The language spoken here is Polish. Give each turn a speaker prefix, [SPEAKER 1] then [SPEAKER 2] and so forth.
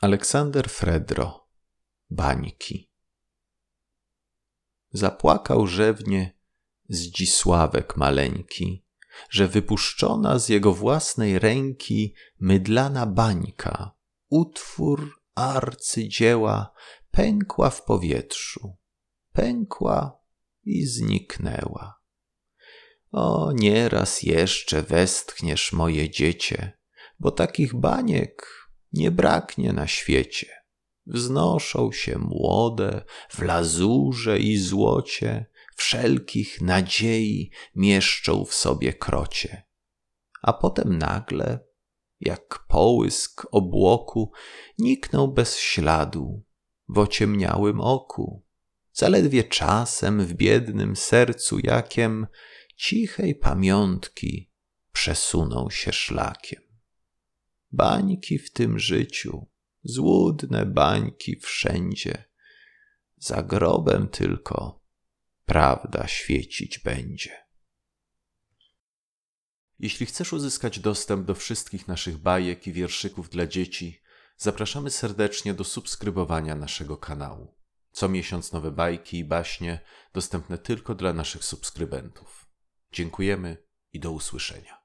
[SPEAKER 1] Aleksander Fredro Bańki Zapłakał rzewnie Zdzisławek maleńki, że wypuszczona z jego własnej ręki mydlana bańka, utwór arcydzieła, pękła w powietrzu, pękła i zniknęła. O, nieraz jeszcze westchniesz moje dziecię, bo takich baniek nie braknie na świecie. Wznoszą się młode w lazurze i złocie, wszelkich nadziei mieszczą w sobie krocie. A potem nagle, jak połysk obłoku, nikną bez śladu w ociemniałym oku. Zaledwie czasem w biednym sercu jakiem cichej pamiątki przesuną się szlakiem. Bańki w tym życiu, złudne bańki wszędzie, za grobem tylko prawda świecić będzie. Jeśli chcesz uzyskać dostęp do wszystkich naszych bajek i wierszyków dla dzieci, zapraszamy serdecznie do subskrybowania naszego kanału. Co miesiąc nowe bajki i baśnie dostępne tylko dla naszych subskrybentów. Dziękujemy i do usłyszenia.